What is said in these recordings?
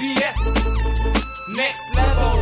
BS. Next level.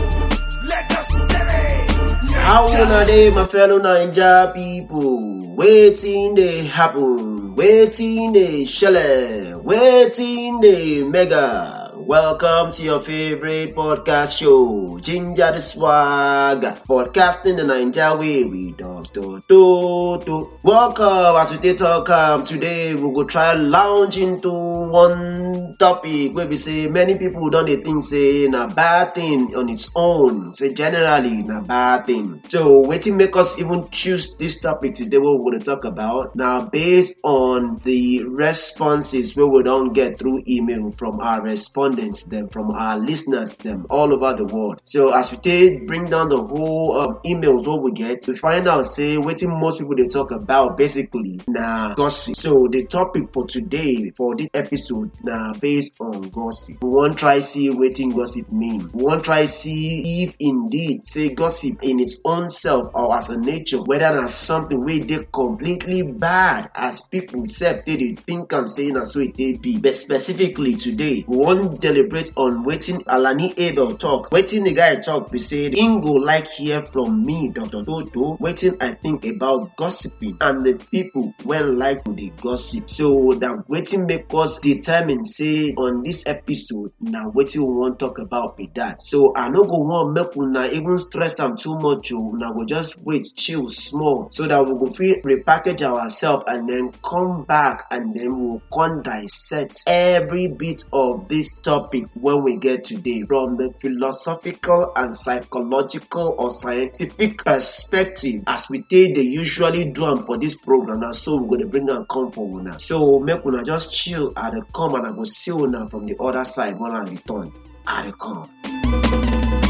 How una dey my fellow Naija people? Waiting dey happen? waiting dey shele? waiting dey mega? Welcome to your favorite podcast show, Ginger the Swag, podcasting the Naija way with Dr. Toto. Welcome as we take talk um, today we go try lounge into one topic where we say many people don dey think say na bad thing on its own, say generally na bad thing. So wetin make us even choose this topic today What we go dey talk about now based on the responses wey we don get through email from our respondents dem, from our listeners them all over the world. So as we take bring down the whole um, emails what we get, we find out say wetin most people they talk about basically na gossip. So the topic for today for this episode na based on gossip. We wan try see wetin gossip mean. We wan try see if indeed say gossip in its own self or as a nature whether na something wey dey completely bad as people take dey think am saying na so e take be. But specifically today we wan deliberate on wetin Alani Abel talk. Wetin the guy talk be say im go like hear from me Dr. Toto wetin I think about gossiping and the people wey like to gossip. So na wetin make us determine say on this episode na wetin we wan talk about be that. So I no go wan make una even stress am too much o. Una go just wait chill small so that we go repackage ourselves and then come back and then we we'll come dissect every bit of this topic when we get today from the philosophical and psychological or scientific perspective as we take dey usually do am for this program na so we go dey bring am come for una. So make una just chill dey come and I go see una from the other side when I return. I dey come.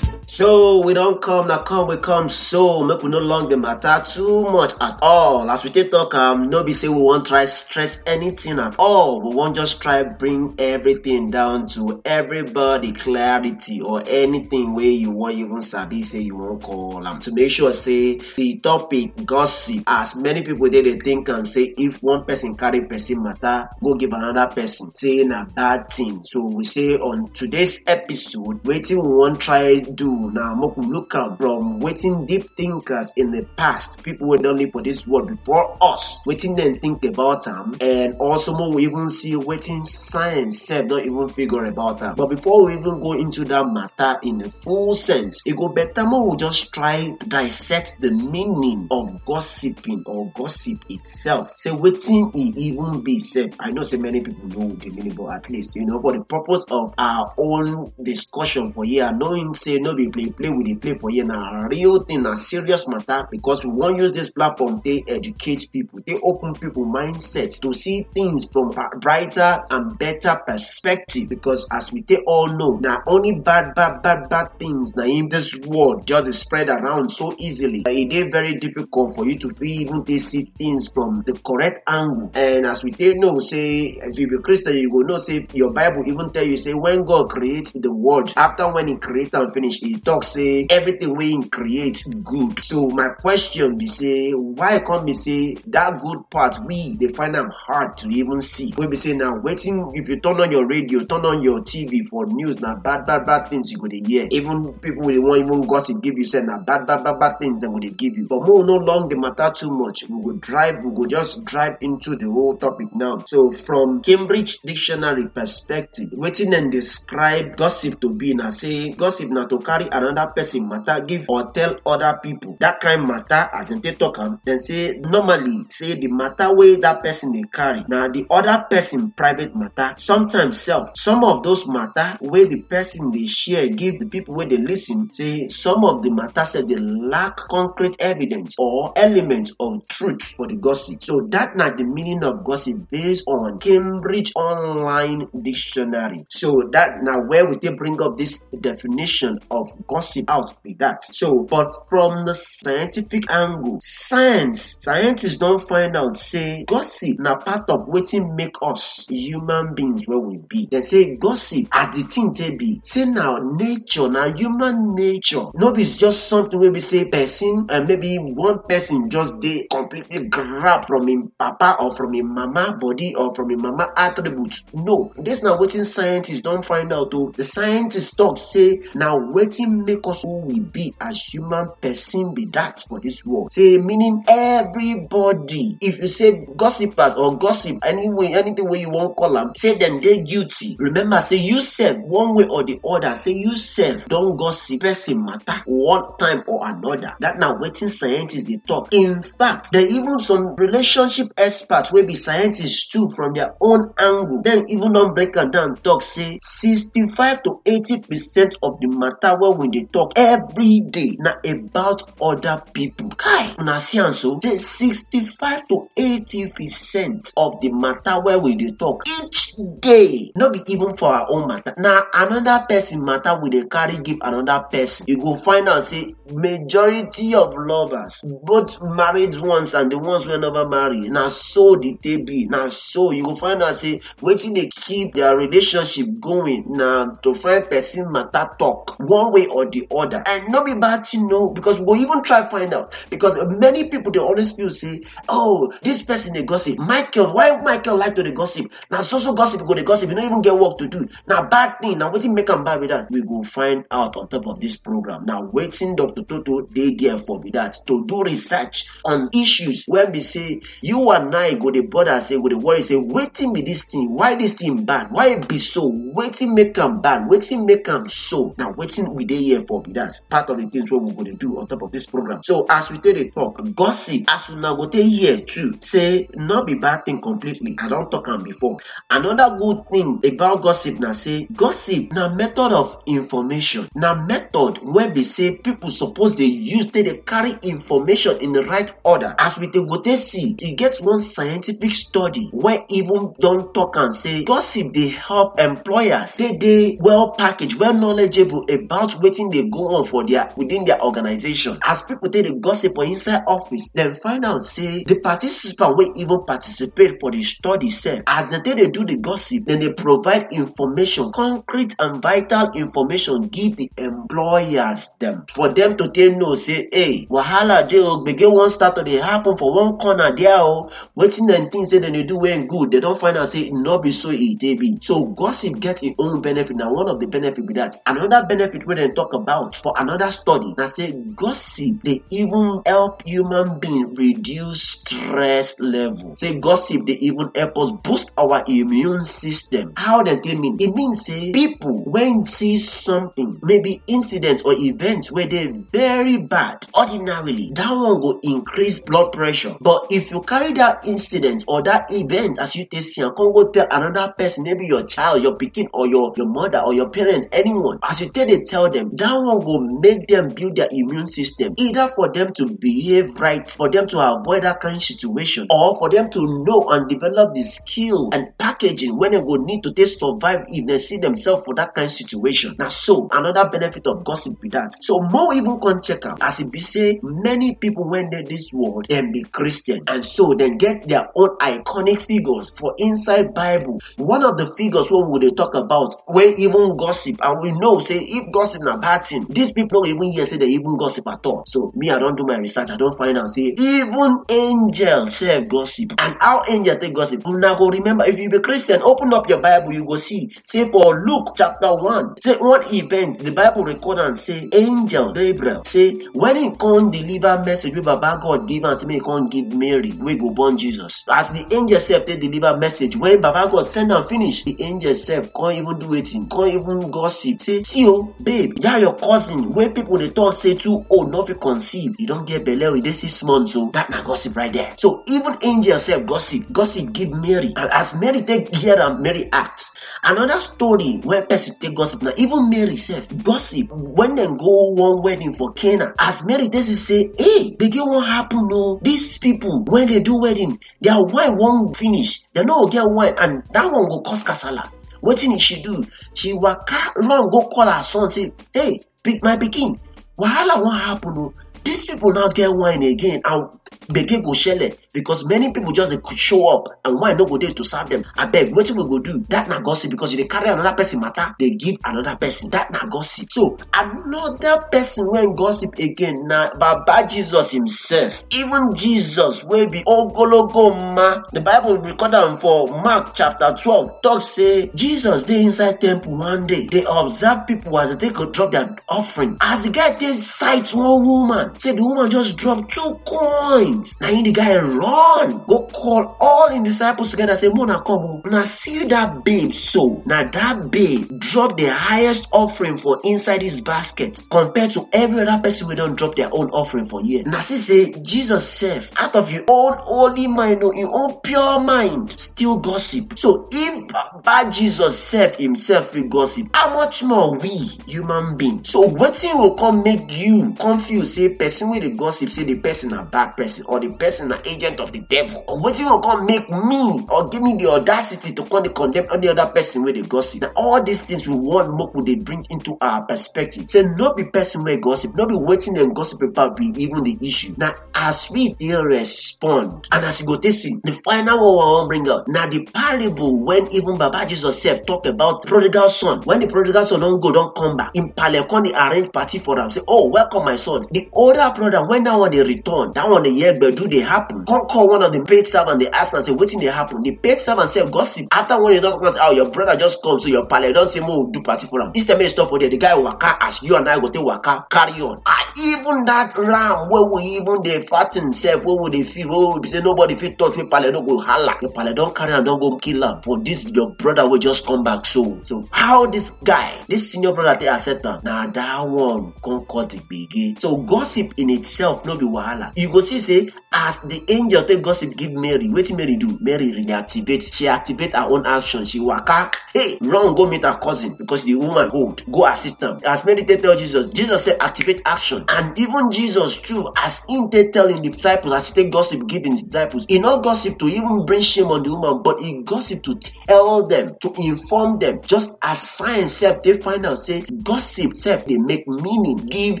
So we don't come na come we come so make we no long the matter too much at all. As we take talk am no be say we won't try stress anything at all. We won't just try bring everything down to everybody clarity or anything where you wan even sabi say you wan call. Am to make sure say the topic gossip as many people dey dey think am say if one person carry person matter go give another person. Say a bad thing. So we say on today's episode wetin we wan try do make we look am from wetin deep thinkers in the past people wey don live for this world before us wetin dem think about am and also make we even see wetin science sef don even figure about am but before we even go into that matter in a full sense e go better more we just try dissect the meaning of gossiping or gossip itself. Say wetin e even be sef i know say many people know the meaning but at least you know for the purpose of our own discussion for here knowing say no be play play we dey play for here. Na real thing na serious matter because we wan use this platform take educate people take open people mindset to see things from a brighter and better perspective. Because as we take all know na only bad bad bad bad things na in this world just spread around so easily. E dey very difficult for you to even see things from the correct angle. And as we take know say if you be christian you go know say your bible even tell you say when god create the world after when he create am finish he say everything him create good. So my question be say why e come be say that good part we dey find am hard to even see? We be say now waiting if you turn on your radio turn on your tv for news na bad bad bad things you go dey hear. Even people wey dey wan even gossip give you say na bad bad bad bad things dem go dey give you. But we no long matter too much. We go drive we go just drive into the whole topic now. So from cambridge dictionary perspective waiting and describe gossip to be na say gossip na to carry another person matter give or tell other people. That kind matter as dem take talk um, am dem say normally say the matter wey that person dey carry na the other person private matter. Sometimes self some of those matter wey the person dey share give the people wey dey lis ten say some of the matter sef dey lack concrete evidence or element of truth for the gossip. So that na the meaning of gossip based on cambridge online dictionary. So that na where we take bring up this definition of gossip out be that. So, but from the scientific angle, science, scientists don't find out say gossip na part of wetin make us human beings wey we be. Dem say gossip as the thing take be, say na nature, na human nature. No be just something wey be say person and uh, maybe one person just dey completely grab from him papa or from him mama body or from him mama attribute. No, this na wetin scientists don find out o. The scientists talk say na wetin make us who we be as human person be that for this world. Say meaning everybody. If you say gossipers or gossip anyway, anything wey you want call them, say dem dey guilty. Remember say you sef one way or the other say you self don't gossip person matter one time or another. That now waiting scientists they talk. In fact, there even some relationship experts will be scientists too from their own angle, Then even don break down talk say sixty-five to eighty percent of the matter wey dey talk every day na about other people. Kai, una see am so? Sixty-five to eighty percent of the matter wey we dey talk each day no be even for our own matter na another person matter we dey carry give another person. You go find out say majority of lovers both married ones and the ones wey never marry na so the take be na so you go find out say wetin dey keep their relationship going na to find person matter talk one way or the other and not be bad thing know because we go even try find out. Because many people they always feel say oh this person they gossip. Michael why michael like to the gossip? Now so so gossip go the gossip. You don't even get work to do. Now bad thing. Na wetin make am bad with that? We go find out on top of this program. Now waiting dr toto dey there for be that to do research on issues. Wey we say you and i go the bother say go the worry say waiting be this thing? Why this thing bad? Why e be so? Waiting make am bad? Waiting make am so? Now waiting we dey here for be that part of the things wey we go dey do on top of this program. So as we take a talk gossip as una go take hear too say not be bad thing completely. I don't talk am before. Another good thing about gossip na say gossip na method of information. Na method where be say people suppose they use they, dey carry information in the right order. As we dey go take see e get one scientific study where even don't talk and say gossip they help employers take dey well packaged well knowledgeable about wetin dey go on for their within their organization. As people take dey gossip for inside office dem find out say the participant wey even participate for the study sef as dem take dey do the gossip dem dey provide information concrete and vital information give the employers dem. For dem to take know say hey wahala dey o gbege wan start to dey happen for one corner there o wetin dem think say dem dey do wey good? Dem don find out say no be so e dey be. So gossip get im own benefit na one of the benefit be that. Another benefit wey dem talk about for another study na say gossip they even help human being reduce stress level. Say gossip they even help us boost our immune system. How dem take mean? E mean say people when see something maybe incident or event wey dey very bad ordinarily that one will increase blood pressure. But if you carry that incident or that event as you take see am come go tell another person maybe your child your pikin or your your mother or your parents anyone as you take dey tell them that one will make them build their immune system either for them to behave right for them to avoid that kind of situation or for them to know and develop the skill and packaging when they will need to take survive if they see themselves for that kind of situation. Na so another benefit of gossip be that. So more even can check am as e be say many people when they this world dem be christian. And so dem get their own iconic figures for inside bible. One of the figures wey we dey talk about wey even gossip and we know say if gossip these people even hear say they even gossip at all. So me i don't do my research. I don't find out. Say even angel sef gossip. And how angel take gossip? Una go remember if you be christian open up your bible. You go see. Say for luke chapter one say one event the bible record and say angel gabriel say when he come deliver message wey baba god give am say make he come give mary wey go born jesus. As the angel sef take deliver message when baba god send am finish the angel sef come even do wetin come even gossip. Say see o oh, babe that your cousin. When people dey talk say too old no fit conceive e don get belle e dey six months o that na gossip right there. So even angel sef gossip gossip give mary and as mary take hear am mary act another story wey person take gossip na even mary sef gossip when dem go one wedding for cana as mary take see say hey gbege wan happen o these people when dey do wedding their wine wan finish. Dem no get wine and that one go cause kasala wetin she do? She waka run go call her son say hey my pikin wahala wan happen oh. o dis people now get wine again and gbege go shele because many people just dey show up and wine no go dey to serve them? Abeg wetin we go do? That na gossip. Because you dey carry another person matter dey give another person. That na gossip. So another person wey gossip again na baba jesus himself. Even jesus wey be ogologo ma. The bible record am for mark chapter twelve. Talk say jesus dey inside temple one day. Dey observe people as they go drop their offering. As the guy take sight one woman say the woman just drop two coins. Him the guy run go call all him disciples together say mona come o una see that babe so. Na that babe drop the highest offering for inside his basket compared to every other person wey don drop their own offering for here. Na see say jesus sef out of him own holy mind o him own pure mind still gossip. So if bad jesus sef himself fit gossip how much more we human being so what wetin go come make you confuse say person wey dey gossip say the person na bad person or the person na agent of the devil. Or what wetin go come make me or give me the audacity to come dey condemn any other person wey dey gossip. Na all these things we want make we dey bring into our perspective. Say no be person wey gossip. No be wetin dem gossip about be even the issue. Na as we dey respond and as you go take see the final one wan bring out na the parable when even baba jesus sef talk about prodigal son. When the prodigal son don go don come back him pale come dey arrange party for am. Say oh welcome my son. The older brother when that one dey return that one dey hear gbedu dey happen. Come call one of the paid servant dey ask and say wetin they happen? The paid servant sef gossip. After one day don come say oh your brother just come so your pale don say we do party for him. instead make e stop for there. The guy waka as you and i go take waka carry on. Even that ram wey we even they fatten sef wey we they feel we say nobody fit touch wey don't go hala. Your don't carry and don't go kill am. For this your brother will just come back soon. so how this guy this senior brother take accept am? Na that one come cause the gbege. So gossip in itself no be wahala. You go see say as the angel take gossip give mary. Wetin mary do? Mary reactivate. She activate her own action. She waka hey run go meet her cousin because the woman hold. Go assist am. As mary tell jesus jesus say activate action. And even jesus too as him take tell disciples as he take gossip give him disciples he no gossip to even bring shame on the woman but he gossip to tell them to inform them. Just as science sef dey find out say gossip sef dey make meaning. Give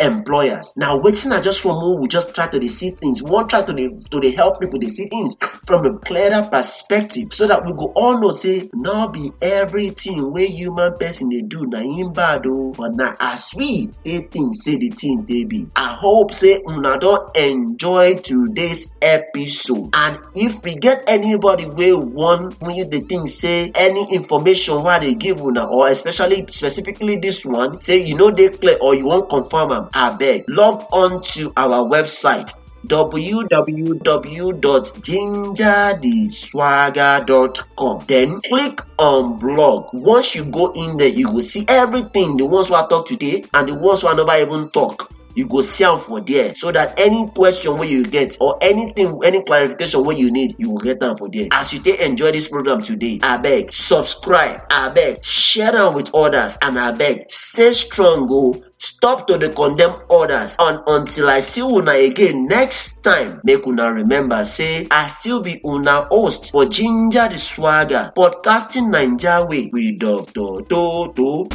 employers. Na wetin i just want make we just try to dey see things. We try to dey to dey help people dey see things from a clearer perspective so that we go all know say no be everything wey human person dey do na him bad but na as we take think say the thing they be. I hope say una enjoy today's episode. And if we get anybody wey wan wey the thing say any information wey they give una or especially specifically this one say you know they clear or you wan confirm I beg log on to our website www.gingerdswagger.com then click on blog. Once you go in there you will see everything. The ones wey i talk today and the ones wey i never even talk you go see am for there. So that any question where you get or anything any clarification wey you need you will get am for there. As you take enjoy this program today I beg subscribe I beg share am with others and I beg stay strong o stop to dey condemn others and until i see una again next time make una remember say i still be una host for ginger the swagger podcasting naija way with dr toto.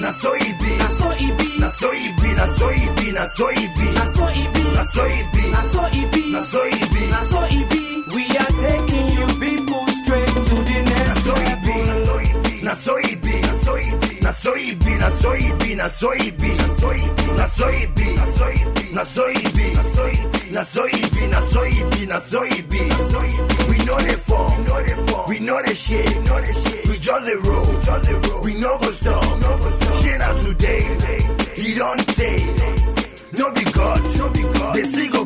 Na so e be, na so e be, na so e be, na so e be, na so e be, na so e be, na so e be, na so e be, na so e be, na so e be. We are taking you people straight to the next level. Na so e be, na so e be, Na soibi, na soibi, na soibi, na soibi, na soibi, na soibi, na soibi, na soibi na soibi na soibi na soibi na soybean. We know the form, we know the shit, we just the road, we know go stop. Shit out today, he don't take. No be God, no be God. They still go